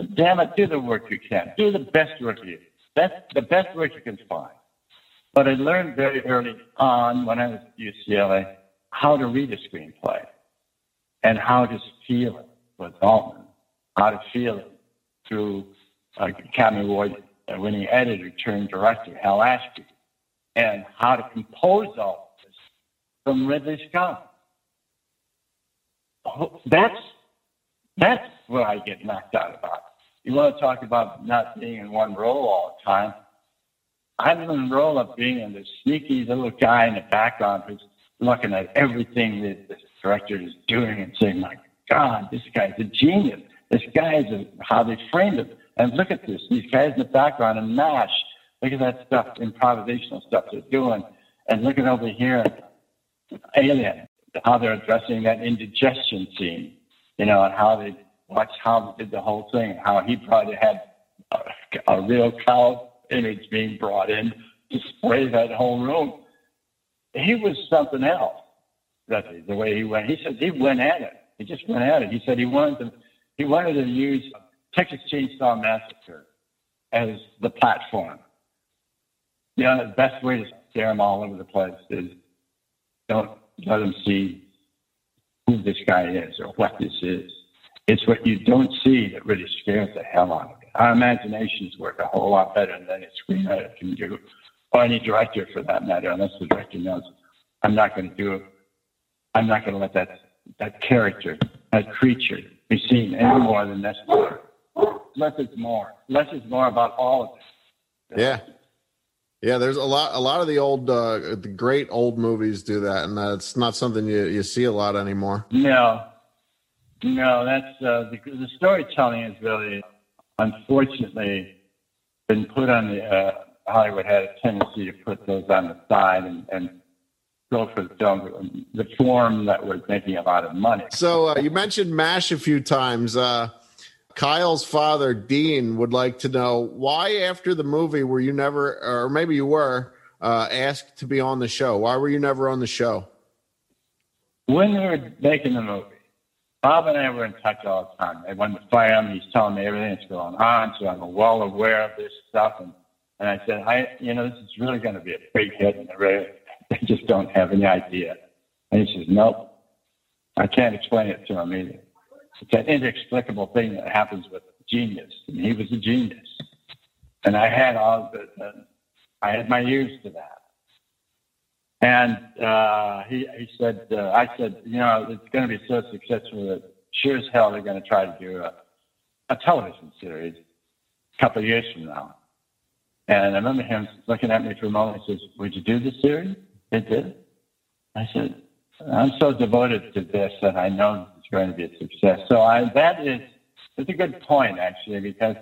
Speaker 5: So damn it, do the work you can. Do the best work you that's the best work you can find. But I learned very early on when I was at UCLA how to read a screenplay and how to feel it with Altman, how to feel it through uh, Academy Award winning editor turned director Hal Ashby, and how to compose all this from Ridley Scott. That's that's what I get knocked out about you want to talk about not being in one role all the time. I'm in the role of being in this sneaky little guy in the background who's looking at everything that the director is doing and saying, my God, this guy's a genius. This guy is a, how they framed him. And look at this. These guys in the background and MASH. Look at that stuff, improvisational stuff they're doing. And look at over here, Alien, how they're addressing that indigestion scene, you know, and how they watch how he did the whole thing, how he probably had a, a real cow image being brought in to spray that whole room. He was something else. That's the way he went. He said he went at it. He just went at it. He said he wanted to he wanted to use Texas Chainsaw Massacre as the platform. You know, the best way to scare them all over the place is don't let them see who this guy is or what this is. It's what you don't see that really scares the hell out of you. Our imaginations work a whole lot better than a screenwriter can do, or any director for that matter, unless the director knows I'm not going to do it. I'm not going to let that that character, that creature, be seen any more than necessary. Less is more. Less is more about all of it.
Speaker 3: Yeah. Yeah, there's a lot. A lot of the old, uh, the great old movies do that, and that's not something you, you see a lot anymore.
Speaker 5: No, no, that's uh, the, the storytelling is really, unfortunately, been put on the. Uh, Hollywood had a tendency to put those on the side and, and go for the film, the form that was making a lot of money.
Speaker 3: So uh, you mentioned MASH a few times. Uh, Kyle's father, Dean, would like to know why, after the movie, were you never, or maybe you were, uh, asked to be on the show? Why were you never on the show?
Speaker 5: When they were making the movie, Bob and I were in touch all the time. They wanted to fire him. He's telling me everything that's going on, so I'm well aware of this stuff. And, and I said, I, you know, this is really going to be a big hit, and they they just don't have any idea. And he says, nope, I can't explain it to him either. It's an inexplicable thing that happens with genius. And he was a genius. And I had all the, uh, I had my ears to that. And uh, he, he said, uh, I said, you know, it's going to be so successful that sure as hell they're going to try to do a, a television series a couple of years from now. And I remember him looking at me for a moment and says, Would you do the series? It did. I said, I'm so devoted to this that I know it's going to be a success. So I, that is, it's a good point actually, because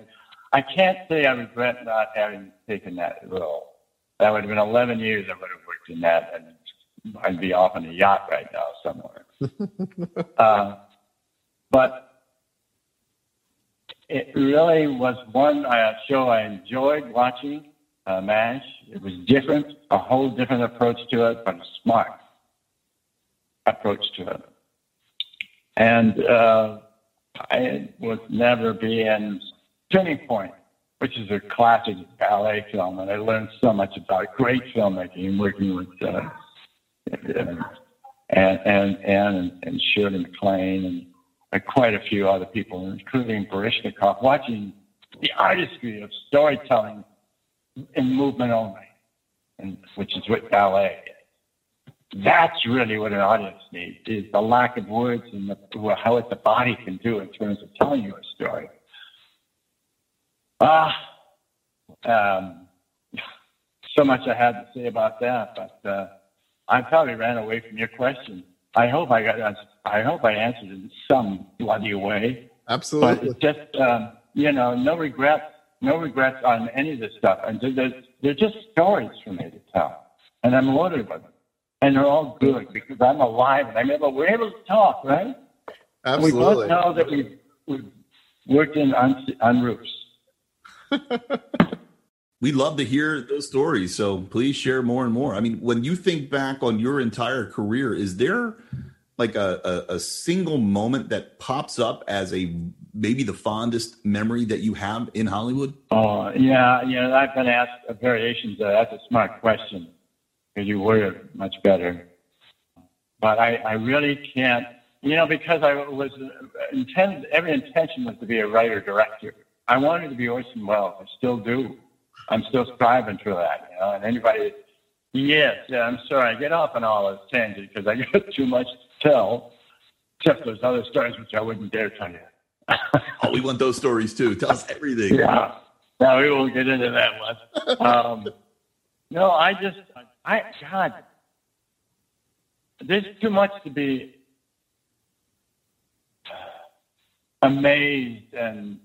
Speaker 5: I can't say I regret not having taken that role. That would have been 11 years I would have worked in that, and I'd be off on a yacht right now somewhere. uh, but it really was one uh, show I enjoyed watching uh, MASH. It was different, a whole different approach to it, but a smart approach to it. And uh, I would never be in Turning Point, which is a classic ballet film, and I learned so much about great filmmaking working with uh, and and and and MacLaine and, and quite a few other people, including Baryshnikov, watching the artistry of storytelling in movement only, and which is what ballet is. That's really what an audience needs: is the lack of words and the, how what the body can do in terms of telling you a story. Ah, um, so much I had to say about that, but uh, I probably ran away from your question. I hope I got. I hope I answered it in some bloody way.
Speaker 3: Absolutely.
Speaker 5: But just um, you know, no regrets no regrets on any of this stuff. And they're, they're just stories for me to tell. And I'm loaded with them. And they're all good because I'm alive and I'm able, we're able to talk, right?
Speaker 3: Absolutely.
Speaker 5: We both know that we've, we've worked in on, on roofs.
Speaker 2: we love to hear those stories. So please share more and more. I mean, when you think back on your entire career, is there like a, a, a single moment that pops up as a maybe the fondest memory that you have in Hollywood?
Speaker 5: Oh, yeah. You know, I've been asked variations of that. That's a smart question because you word much better. But I, I really can't, you know, because I was uh, intend, every intention was to be a writer director. I wanted to be Orson Welles. I still do. I'm still striving for that, you know, and anybody, yes, yeah, I'm sorry. I get off on all those tangents because I got too much to tell, except those other stories which I wouldn't dare tell you.
Speaker 2: oh, we want those stories too. Tell us everything.
Speaker 5: Yeah. No, we won't get into that one. Um, no, I just, I, God, there's too much to be amazed and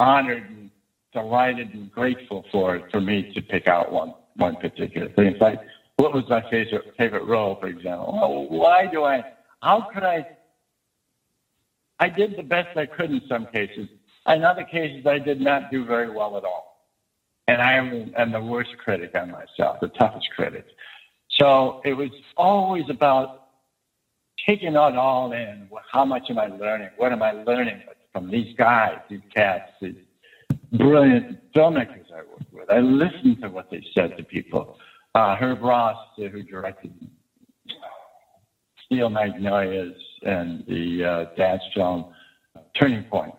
Speaker 5: honored and delighted and grateful for for me to pick out one one particular thing. It's like, what was my favorite favorite role, for example? Well, why do I? How could I I did the best I could in some cases. In other cases, I did not do very well at all. And I am, am the worst critic on myself, the toughest critic. So it was always about taking it all in. How much am I learning? What am I learning from these guys, these cats, these brilliant filmmakers I worked with? I listened to what they said to people. Uh, Herb Ross, who directed Steel Magnolias and the uh, dance film Turning Point.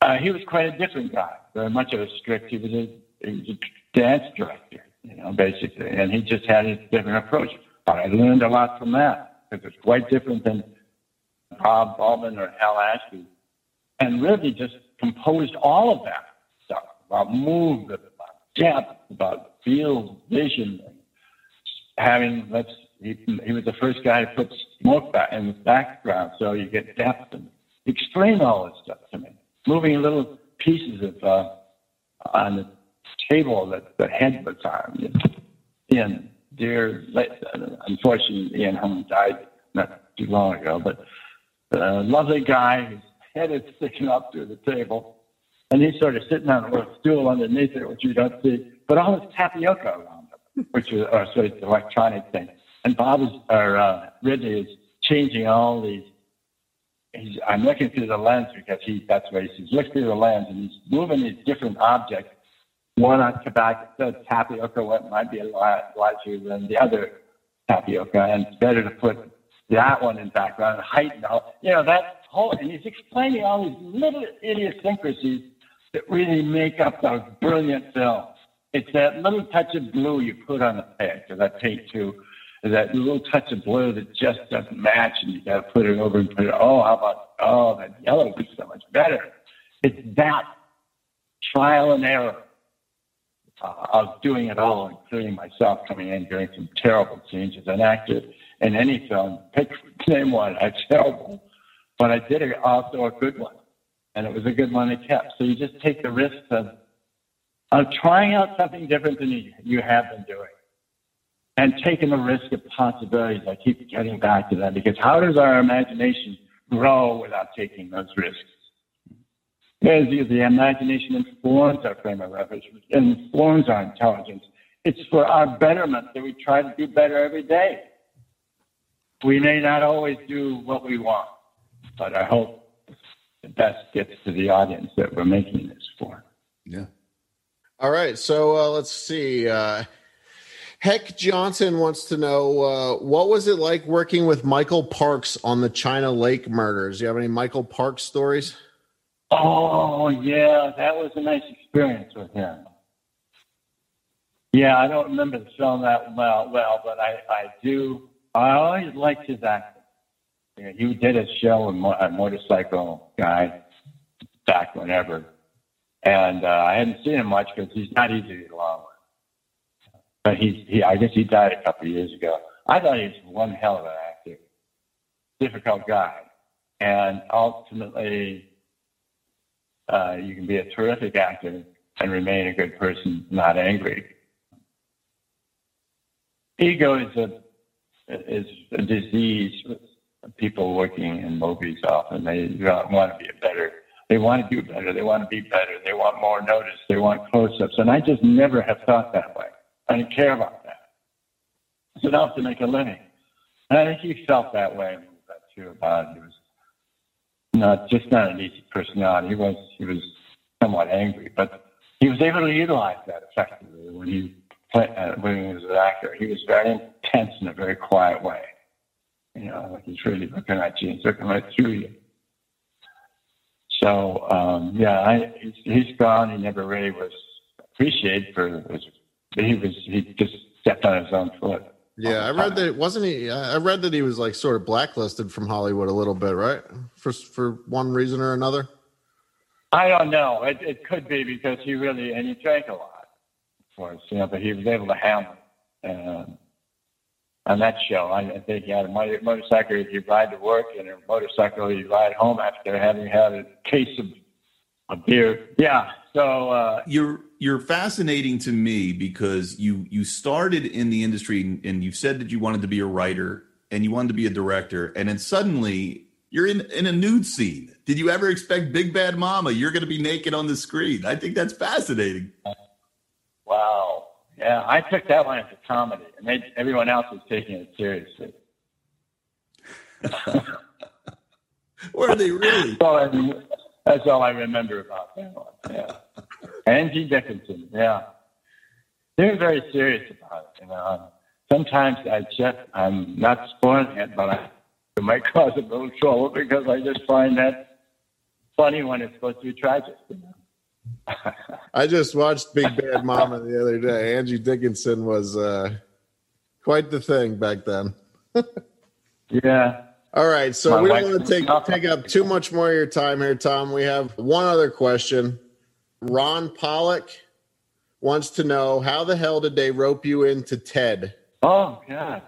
Speaker 5: Uh, he was quite a different guy, very much of a strict. He was a, he was a dance director, you know, basically, and he just had a different approach. But I learned a lot from that because it's quite different than Bob Baldwin or Hal Ashby, and really just composed all of that stuff about movement, about depth, about field vision, having let's he, he was the first guy to put smoke back in the background so you get depth and explain all this stuff to me. Moving little pieces of uh, on the table that the head was on. Ian, dear, unfortunately, Ian Hammond died not too long ago, but a lovely guy, his head is sticking up through the table, and he's sort of sitting on a little stool underneath it, which you don't see, but all this tapioca around him, which is uh, sort of electronic thing. And Bob is, or uh, Ridley is changing all these. He's, I'm looking through the lens because he, that's what he sees. Look through the lens and he's moving these different objects. One on tobacco, the tapioca one might be a lot larger than the other tapioca, and it's better to put that one in background and heighten. You know, that whole, and he's explaining all these little idiosyncrasies that really make up those brilliant films. It's that little touch of blue you put on the page, or that paint too, that little touch of blue that just doesn't match, and you got to put it over and put it. Oh, how about oh that yellow is so much better. It's that trial and error uh, of doing it all, including myself coming in doing some terrible changes as an actor in any film. Pick name one, I terrible, but I did also a good one, and it was a good one that kept. So you just take the risk of of trying out something different than you, you have been doing and taking the risk of possibilities. I keep getting back to that because how does our imagination grow without taking those risks? Because the imagination informs our frame of reference, informs our intelligence. It's for our betterment that we try to do better every day. We may not always do what we want, but I hope the best gets to the audience that we're making this for.
Speaker 2: Yeah.
Speaker 3: All right. So uh, let's see. Uh, Heck Johnson wants to know uh, what was it like working with Michael Parks on the China Lake murders? Do you have any Michael Parks stories?
Speaker 5: Oh yeah, that was a nice experience with him. Yeah, I don't remember the film that well, well, but I, I do. I always liked his acting. Yeah, he did a show in a motorcycle guy back whenever, and uh, I hadn't seen him much because he's not easy to get along with but he, he I guess he died a couple of years ago. I thought he was one hell of an actor, difficult guy, and ultimately, uh, you can be a terrific actor and remain a good person, not angry. Ego is a is a disease with people working in movies often. They want to be a better. They want to do better. They want to be better. They want more notice. They want close-ups. And I just never have thought that way. I didn't care about that. It's enough to make a living. And I think he felt that way that too about it. He was not just not an easy personality. He was he was somewhat angry, but he was able to utilize that effectively when he played, uh, when he was an actor. He was very intense in a very quiet way. You know, like he's really looking at you and looking right through you. So um, yeah, I, he's, he's gone. He never really was appreciated for his he was he just stepped on his own foot.
Speaker 3: Yeah, I read that wasn't he? I read that he was like sort of blacklisted from Hollywood a little bit, right? For for one reason or another.
Speaker 5: I don't know. It, it could be because he really and he drank a lot, you know. But he was able to handle it. And on that show, I, I think he had a motor, motorcycle he ride to work and a motorcycle he ride home after having had a case of a beer. Yeah. So uh,
Speaker 2: you're you're fascinating to me because you you started in the industry and you said that you wanted to be a writer and you wanted to be a director and then suddenly
Speaker 7: You're in, in a nude scene. Did you ever expect Big Bad Mama? You're going to be naked on the screen. I think that's fascinating.
Speaker 5: Wow. Yeah, I took that one as a comedy, and they, everyone else was taking it seriously.
Speaker 7: Were they really?
Speaker 5: That's all, I, that's all I remember about that one. Yeah. Angie Dickinson. Yeah. They were very serious about it. You know, um, sometimes I just I'm not spoiling it, but I, it might cause a little trouble because I just find that funny when it's supposed to be tragic. You know?
Speaker 3: I just watched Big Bad Mama the other day. Angie Dickinson was uh, quite the thing back then.
Speaker 5: yeah.
Speaker 3: All right, so
Speaker 5: My
Speaker 3: we don't want to take take up too much more of your time here, Tom. We have one other question. Ron Pollock wants to know how the hell did they rope you into Ted?
Speaker 5: Oh God.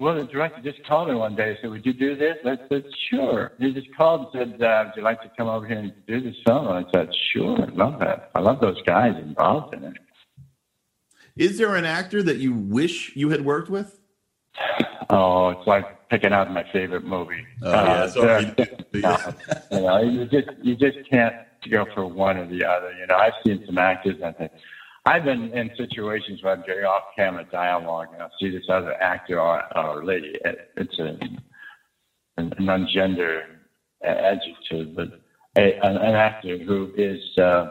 Speaker 5: Well, the director just called me one day and said, "Would you do this?" I said, "Sure." He just called and said, uh, "Would you like to come over here and do this film?" I said, "Sure, I love that. I love those guys involved in it.
Speaker 7: Is there an actor that you wish you had worked with?
Speaker 5: Oh, it's like picking out my favorite movie.
Speaker 7: Oh, yeah, sorry.
Speaker 5: you know, you just you just can't go for one or the other. You know, I've seen some actors and I think I've been in situations where I'm doing off camera dialogue and I'll see this other actor or, or lady. It- It's a an, an ungender adjective, but a, an, an actor who is uh,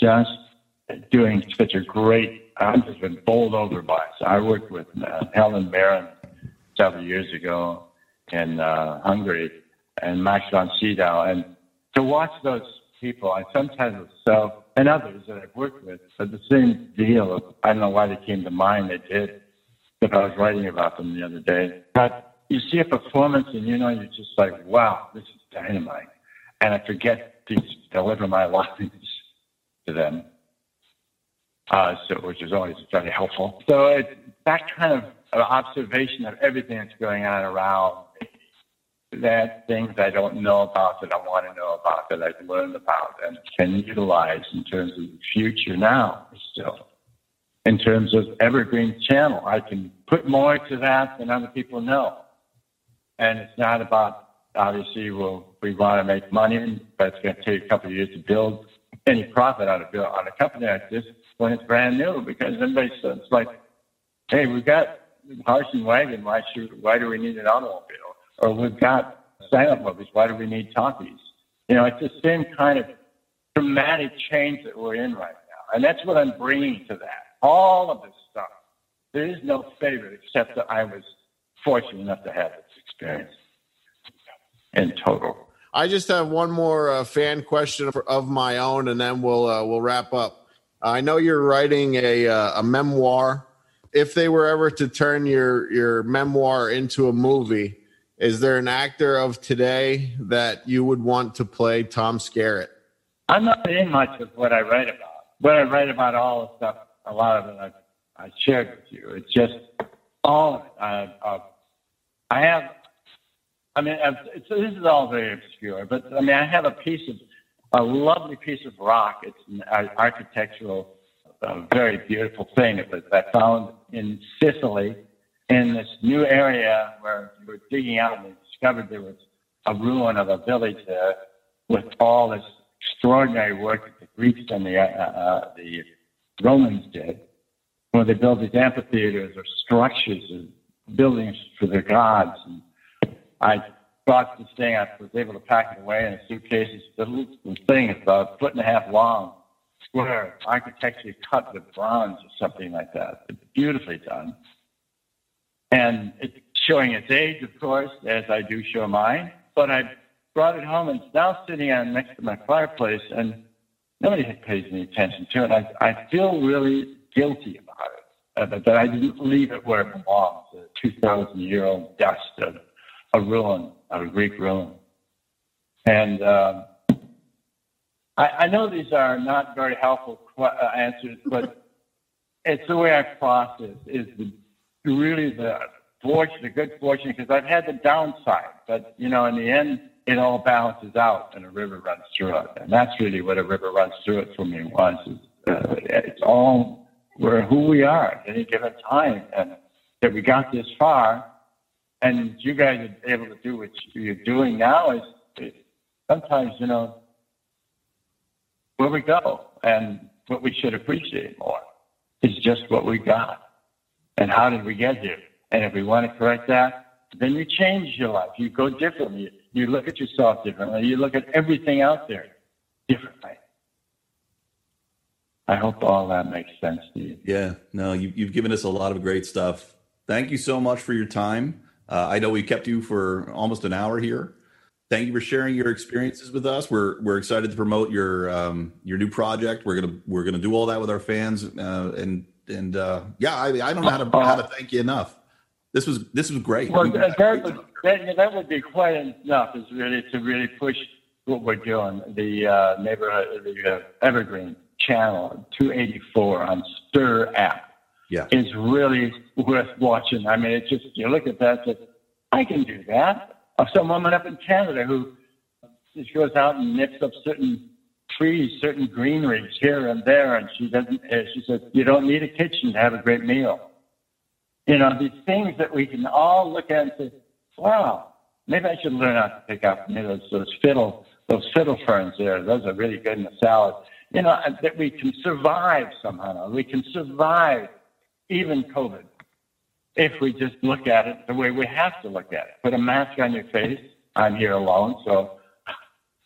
Speaker 5: just doing such a great. I've just been bowled over by. it. So I worked with uh, Helen Mirren several years ago in uh, Hungary and Max von Sydow, and to watch those people, I sometimes was so and others that I've worked with, but the same deal. Of, I don't know why they came to mind. They did, but I was writing about them the other day. But you see a performance, and you know, you're just like, wow, this is dynamite, and I forget to deliver my lines to them uh, so which is always very helpful. So it's that kind of observation of everything that's going on around that things I don't know about that I want to know about that I've learned about and can utilize in terms of the future now still. In terms of Evergreen Channel, I can put more to that than other people know. And it's not about, obviously, well, we want to make money, but it's going to take a couple of years to build any profit out of on a company like this when it's brand new because everybody says like, hey, we've got horse and wagon, why should why do we need an automobile? Or we've got silent movies, why do we need talkies? You know, it's the same kind of dramatic change that we're in right now. And that's what I'm bringing to that. All of this stuff. There is no favorite except that I was fortunate enough to have this experience in total.
Speaker 3: I just have one more uh, fan question for, of my own, and then we'll uh, we'll wrap up. I know you're writing a uh, a memoir. If they were ever to turn your your memoir into a movie, is there an actor of today that you would want to play Tom Skerritt?
Speaker 5: I'm not in much of what I write about. What I write about, all the stuff, a lot of it I've, I shared with you. It's just all of it. I, uh, I have, I mean, this is all very obscure, but I mean, I have a piece of, a lovely piece of rock. It's an architectural, uh, very beautiful thing that I found in Sicily in this new area where we were digging out and we discovered there was a ruin of a village there with all this extraordinary work that the Greeks and the, uh, uh, the Romans did, where they built these amphitheaters or structures and buildings for their gods. And I brought this thing, I was able to pack it away in a suitcase. It's little thing is about a foot and a half long, square, architecturally cut with bronze or something like that. It's beautifully done. And it's showing its age, of course, as I do show mine. But I brought it home and it's now sitting on next to my fireplace, and nobody pays any attention to it. I, I feel really guilty about it, uh, that- that I didn't leave it where it belongs, a 2,000 year old dust of a ruin, of a Greek ruin. And um, I, I know these are not very helpful que- uh, answers, but it's the way I process is the really the fortune, the good fortune, because I've had the downside, but you know, in the end, it all balances out, and a river runs through it, and that's really what a river runs through it for me was. Is, uh, it's all we're who we are at any given time, and that we got this far and you guys are able to do what you're doing now is, is sometimes you know where we go and what we should appreciate more is just what we got and how did we get here and if we want to correct that then you change your life you go differently you look at yourself differently you look at everything out there differently i hope all that makes sense to you
Speaker 2: Yeah, no, you, you've given us a lot of great stuff. Thank you so much for your time. Uh, I know we kept you for almost an hour here. Thank you for sharing your experiences with us. We're we're excited to promote your um, your new project. We're gonna we're gonna do all that with our fans, uh, and and uh, yeah, I, I don't know how to how to thank you enough. This was this was great.
Speaker 5: Well,
Speaker 2: We-
Speaker 5: that, that, would, that, that would be quite enough. Is really to really push what we're doing. The uh, neighborhood, the uh, Evergreen channel 284 on Stirr app
Speaker 2: yeah,
Speaker 5: is really worth watching. I mean, it's just you look at that, say, I can do that. Or some woman up in Canada who she goes out and nips up certain trees, certain greenery here and there, and she doesn't. Uh, she says, "You don't need a kitchen to have a great meal." You know, these things that we can all look at and say, "Wow, maybe I should learn how to pick up you know, those, those fiddle, those fiddle ferns there. Those are really good in the salad." You know, that we can survive somehow. We can survive even COVID if we just look at it the way we have to look at it. Put a mask on your face. I'm here alone, so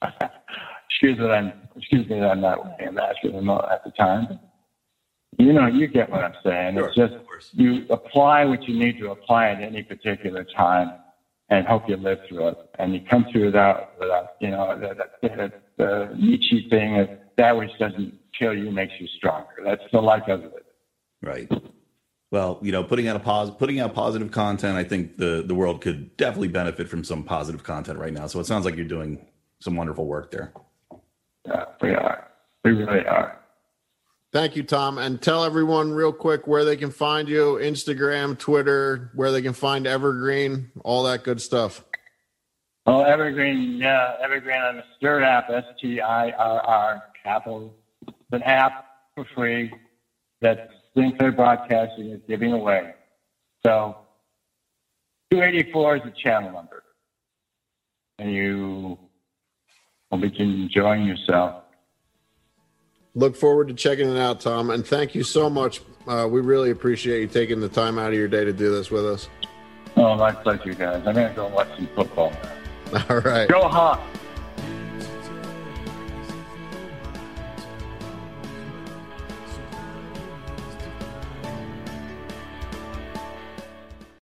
Speaker 5: excuse that I'm excuse me that I'm not wearing a mask at the, mo- at the time. You know, you get what I'm saying.
Speaker 2: Sure,
Speaker 5: it's just you apply what you need to apply at any particular time, and hope you live through it. And you come through without without you know the, the Nietzsche thing of that which doesn't kill you makes you stronger. That's the life of it.
Speaker 2: right. Well, you know, putting out a pos- putting out positive content, I think the the world could definitely benefit from some positive content right now. So it sounds like you're doing some wonderful work there.
Speaker 5: Yeah, we are. We really are.
Speaker 3: Thank you, Tom. And tell everyone real quick where they can find you Instagram, Twitter, where they can find Evergreen, all that good stuff.
Speaker 5: Oh, Evergreen, yeah, Evergreen on the Stirr app, S T I R R, capital. It's an app for free that Sinclair Broadcasting is giving away. So, 284 is the channel number. And you will be enjoying yourself.
Speaker 3: Look forward to checking it out, Tom. And thank you so much. Uh, we really appreciate you taking the time out of your day to do this with us.
Speaker 5: Oh, my pleasure, guys. I'm going to go watch some football now.
Speaker 3: All right.
Speaker 5: Go Hawks!